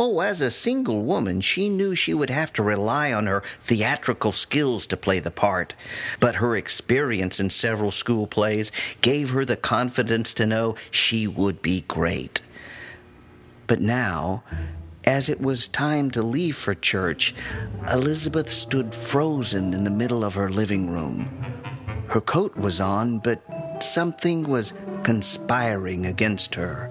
Oh, as a single woman, she knew she would have to rely on her theatrical skills to play the part. But her experience in several school plays gave her the confidence to know she would be great. But now, as it was time to leave for church, Elizabeth stood frozen in the middle of her living room. Her coat was on, but something was conspiring against her.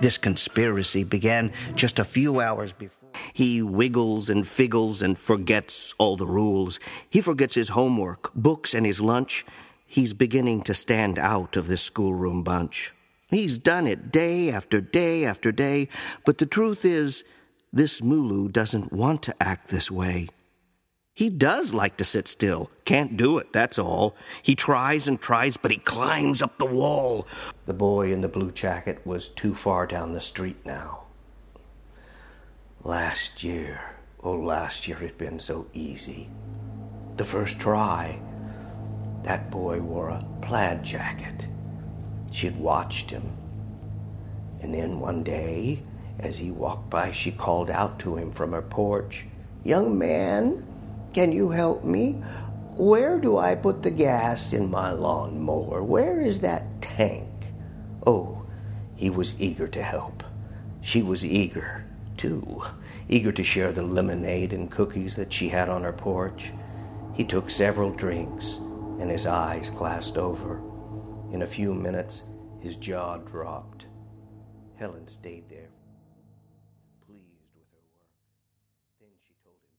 This conspiracy began just a few hours before. He wiggles and figgles and forgets all the rules. He forgets his homework, books, and his lunch. He's beginning to stand out of this schoolroom bunch. He's done it day after day after day, but the truth is, this Mulu doesn't want to act this way. He does like to sit still. Can't do it, that's all. He tries and tries, but he climbs up the wall. The boy in the blue jacket was too far down the street now. Last year, oh, last year it'd been so easy. The first try, that boy wore a plaid jacket. She'd watched him. And then one day, as he walked by, she called out to him from her porch, Young man, can you help me? Where do I put the gas in my lawnmower? Where is that tank? Oh, he was eager to help. She was eager, too, eager to share the lemonade and cookies that she had on her porch. He took several drinks, and his eyes glassed over. In a few minutes, his jaw dropped. Helen stayed there, pleased with her work. Then she told him.